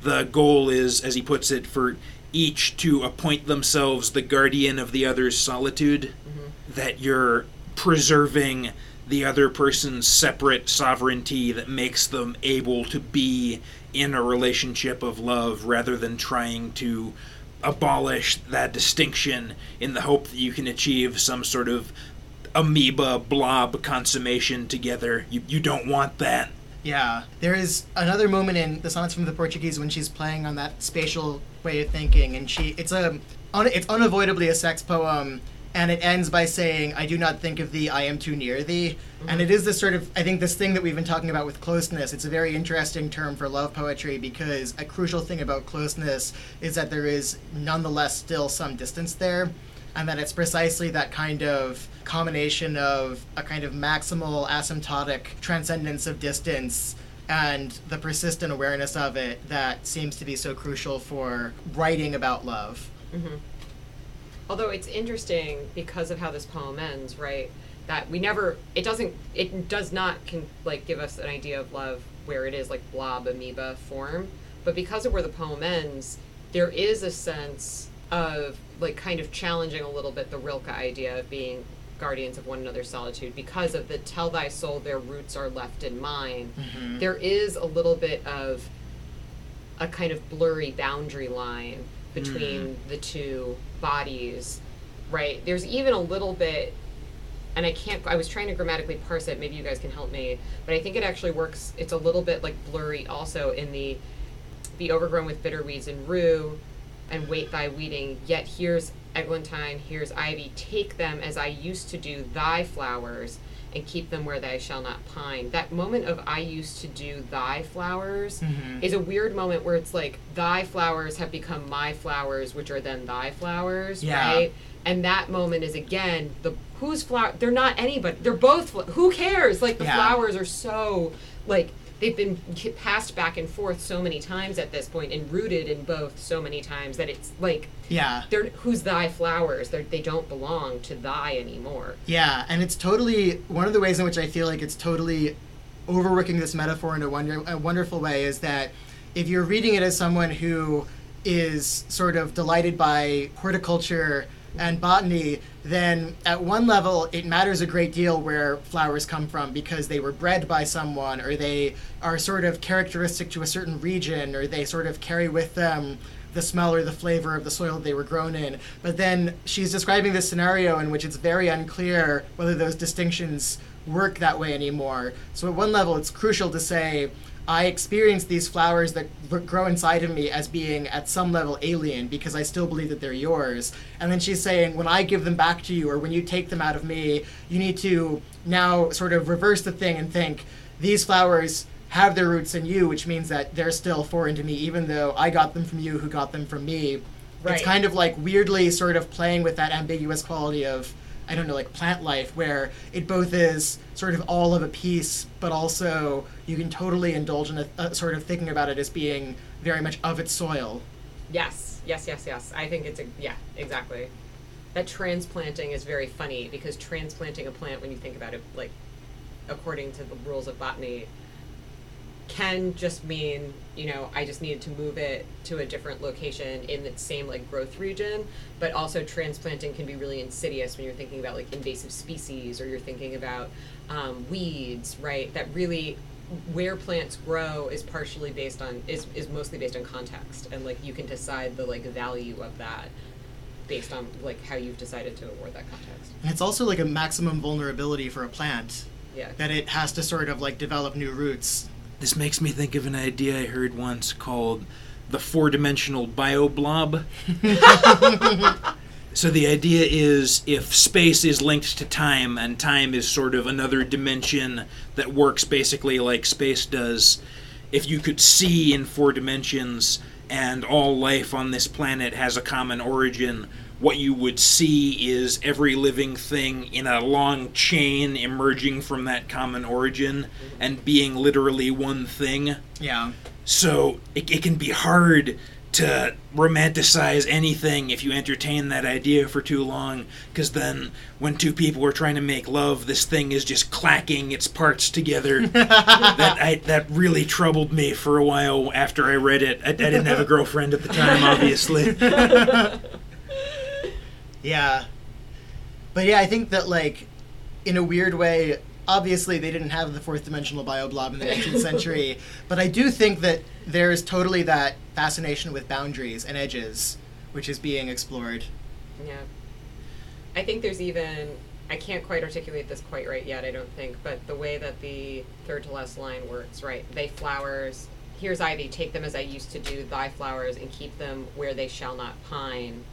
The goal is, as he puts it, for each to appoint themselves the guardian of the other's solitude, mm-hmm. that you're preserving the other person's separate sovereignty that makes them able to be in a relationship of love rather than trying to abolish that distinction in the hope that you can achieve some sort of amoeba blob consummation together. You, you don't want that. Yeah. There is another moment in the Sonnets from the Portuguese when she's playing on that spatial way of thinking, and she it's a it's unavoidably a sex poem, and it ends by saying, "I do not think of thee; I am too near thee." And mm-hmm. it is this sort of, I think, this thing that we've been talking about with closeness. It's a very interesting term for love poetry because a crucial thing about closeness is that there is nonetheless still some distance there, and that it's precisely that kind of combination of a kind of maximal asymptotic transcendence of distance and the persistent awareness of it that seems to be so crucial for writing about love. Mm-hmm. Although it's interesting because of how this poem ends, right? That we never, it doesn't, it does not can like give us an idea of love where it is like blob amoeba form, but because of where the poem ends, there is a sense of like kind of challenging a little bit the Rilke idea of being guardians of one another's solitude because of the tell thy soul their roots are left in mine. Mm-hmm. There is a little bit of a kind of blurry boundary line between mm-hmm. the two bodies, right? There's even a little bit, and I can't, I was trying to grammatically parse it, maybe you guys can help me, but I think it actually works, it's a little bit like blurry also in the be overgrown with bitter weeds and rue and wait thy weeding, yet here's eglantine, here's ivy, take them as I used to do thy flowers and keep them where they shall not pine. That moment of I used to do thy flowers mm-hmm. is a weird moment where it's like thy flowers have become my flowers, which are then thy flowers, Yeah. right? And that moment is again the whose flower? They're not anybody. They're both. Who cares? Like the Yeah. flowers are so like they've been passed back and forth so many times at this point and rooted in both so many times that it's like Yeah. they're who's thy flowers. They're, they don't belong to thy anymore. Yeah, and it's totally one of the ways in which I feel like it's totally overworking this metaphor in a, wonder, a wonderful way is that if you're reading it as someone who is sort of delighted by horticulture and botany, then at one level it matters a great deal where flowers come from because they were bred by someone or they are sort of characteristic to a certain region or they sort of carry with them the smell or the flavor of the soil they were grown in. But then she's describing this scenario in which it's very unclear whether those distinctions work that way anymore. So at one level, it's crucial to say, I experience these flowers that grow inside of me as being at some level alien because I still believe that they're yours. And then she's saying, when I give them back to you or when you take them out of me, you need to now sort of reverse the thing and think, these flowers have their roots in you, which means that they're still foreign to me, even though I got them from you, who got them from me. Right. It's kind of like weirdly sort of playing with that ambiguous quality of, I don't know, like plant life, where it both is sort of all of a piece, but also you can totally indulge in a, a sort of thinking about it as being very much of its soil. Yes, yes, yes, yes. I think it's a yeah, exactly. That transplanting is very funny because transplanting a plant, when you think about it, like according to the rules of botany, can just mean you know I just needed to move it to a different location in the same like growth region. But also transplanting can be really insidious when you're thinking about like invasive species or you're thinking about um, weeds, right? That really where plants grow is partially based on is, is mostly based on context and like you can decide the like value of that based on like how you've decided to award that context. And it's also like a maximum vulnerability for a plant Yeah. that it has to sort of like develop new roots. This makes me think of an idea I heard once called the four dimensional bioblob. *laughs* so the idea is if space is linked to time and time is sort of another dimension that works basically like space does, if you could see in four dimensions and all life on this planet has a common origin, what you would see is every living thing in a long chain emerging from that common origin and being literally one thing. Yeah. So it, it can be hard to romanticize anything if you entertain that idea for too long, because then when two people are trying to make love, this thing is just clacking its parts together. *laughs* that I, that really troubled me for a while after I read it. I, I didn't have a girlfriend at the time, obviously. *laughs* Yeah. But yeah, I think that like in a weird way, obviously they didn't have the fourth dimensional bioblob in the 19th *laughs* century, but I do think that there's totally that fascination with boundaries and edges which is being explored. Yeah. I think there's even I can't quite articulate this quite right yet, I don't think, but the way that the third to last line works, right? They flowers here's ivy, take them as I used to do thy flowers and keep them where they shall not pine,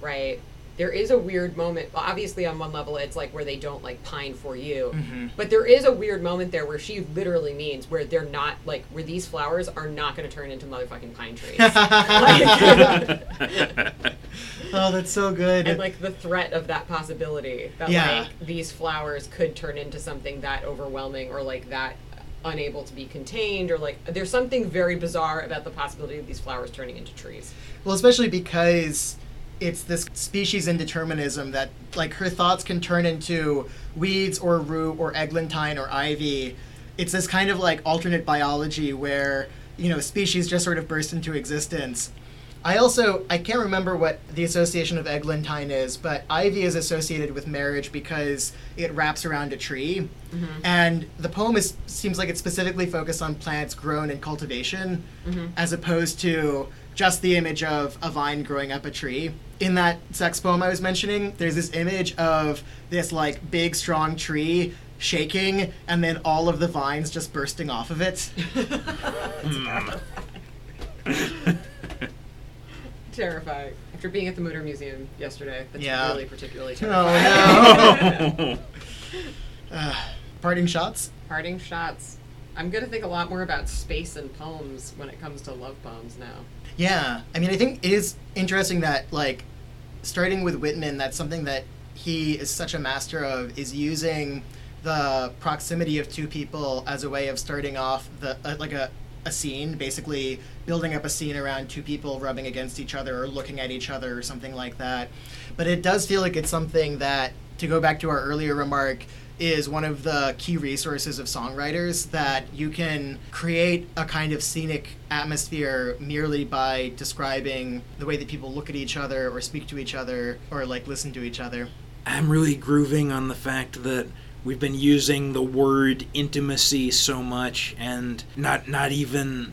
right? There is a weird moment. Well, obviously, on one level, it's like where they don't like pine for you, Mhm. but there is a weird moment there where she literally means where they're not like where these flowers are not going to turn into motherfucking pine trees. *laughs* oh, that's so good. and like the threat of that possibility that Yeah. like these flowers could turn into something that overwhelming or like that unable to be contained or like there's something very bizarre about the possibility of these flowers turning into trees Well, especially because it's this species indeterminism that, like, her thoughts can turn into weeds or rue or eglantine or ivy. It's this kind of like alternate biology where, you know, species just sort of burst into existence. I also I can't remember what the association of eglantine is, but ivy is associated with marriage because it wraps around a tree, mm-hmm. and the poem is seems like it's specifically focused on plants grown in cultivation, mm-hmm. as opposed to just the image of a vine growing up a tree. In that sex poem I was mentioning, there's this image of this like big strong tree shaking and then all of the vines just bursting off of it. *laughs* terrifying after being at the motor museum yesterday that's Yeah. really particularly Oh terrifying no. *laughs* Uh, parting shots? parting shots i'm going to think a lot more about space and poems when it comes to love poems now Yeah, I mean, I think it is interesting that, like, starting with Whitman, that's something that he is such a master of, is using the proximity of two people as a way of starting off the uh, like a a scene, basically building up a scene around two people rubbing against each other or looking at each other or something like that. But it does feel like it's something that, to go back to our earlier remark, is one of the key resources of songwriters that you can create a kind of scenic atmosphere merely by describing the way that people look at each other or speak to each other or like listen to each other. I'm really grooving on the fact that we've been using the word intimacy so much and not not even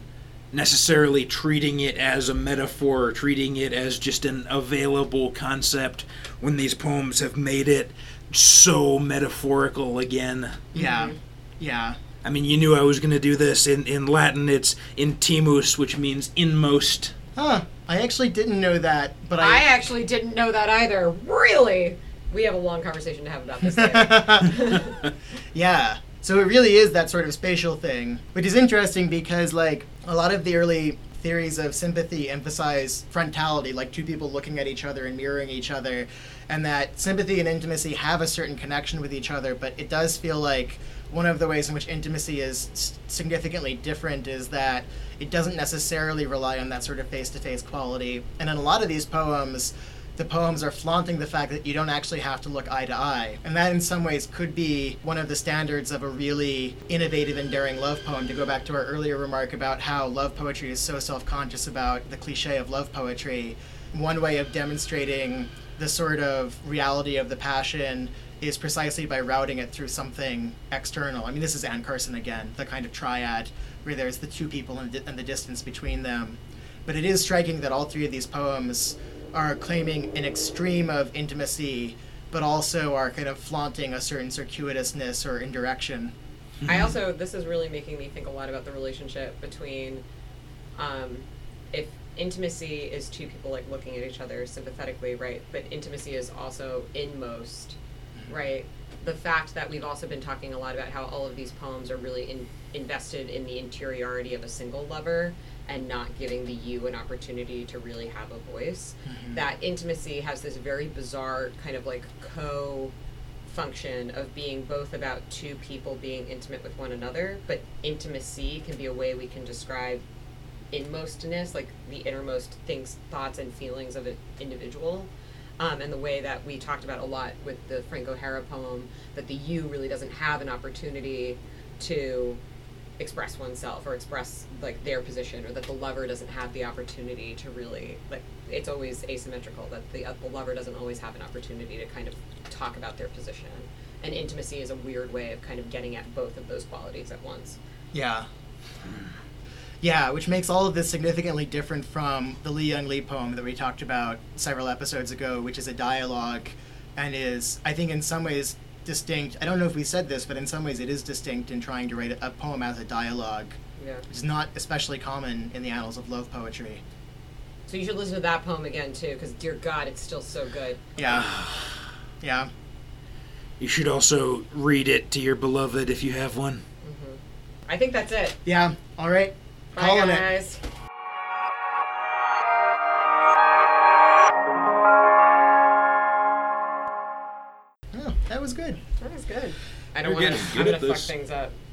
necessarily treating it as a metaphor or treating it as just an available concept when these poems have made it so metaphorical again. Yeah. Mhm. Yeah. I mean, you knew I was going to do this. In, in Latin, it's intimus, which means inmost. Huh. I actually didn't know that, but i I actually didn't know that either really we have a long conversation to have about this later. *laughs* *laughs* yeah. So it really is that sort of spatial thing, which is interesting because like a lot of the early theories of sympathy emphasize frontality, like two people looking at each other and mirroring each other, and that sympathy and intimacy have a certain connection with each other, but it does feel like one of the ways in which intimacy is significantly different is that it doesn't necessarily rely on that sort of face-to-face quality. And in a lot of these poems, the poems are flaunting the fact that you don't actually have to look eye to eye. And that, in some ways, could be one of the standards of a really innovative and daring love poem. To go back to our earlier remark about how love poetry is so self conscious about the cliche of love poetry, one way of demonstrating the sort of reality of the passion is precisely by routing it through something external. I mean, this is Anne Carson again, the kind of triad where there's the two people and, and the distance between them. But it is striking that all three of these poems are claiming an extreme of intimacy, but also are kind of flaunting a certain circuitousness or indirection. I also this is really making me think a lot about the relationship between um, if intimacy is two people like looking at each other sympathetically, right? But intimacy is also inmost, mm-hmm. right? The fact that we've also been talking a lot about how all of these poems are really in, invested in the interiority of a single lover and not giving the you an opportunity to really have a voice. Mm-hmm. That intimacy has this very bizarre kind of like co function of being both about two people being intimate with one another, but intimacy can be a way we can describe inmostness, like the innermost things, thoughts, and feelings of an individual. Um, and the way that we talked about a lot with the Frank O'Hara poem, that the you really doesn't have an opportunity to express oneself or express like their position, or that the lover doesn't have the opportunity to really like. It's always asymmetrical that the uh, the lover doesn't always have an opportunity to kind of talk about their position. And intimacy is a weird way of kind of getting at both of those qualities at once. Yeah. Yeah, which makes all of this significantly different from the Li Young Lee poem that we talked about several episodes ago, which is a dialogue and is, I think, in some ways distinct. I don't know if we said this, but in some ways it is distinct in trying to write a poem as a dialogue. Yeah. Which is not especially common in the annals of love poetry. So you should listen to that poem again, too, because dear God, it's still so good. Yeah. Yeah. You should also read it to your beloved if you have one. Mm-hmm. I think that's it. Yeah. All right. Bye, guys. it. That was good. That was good. I don't want to fuck things up.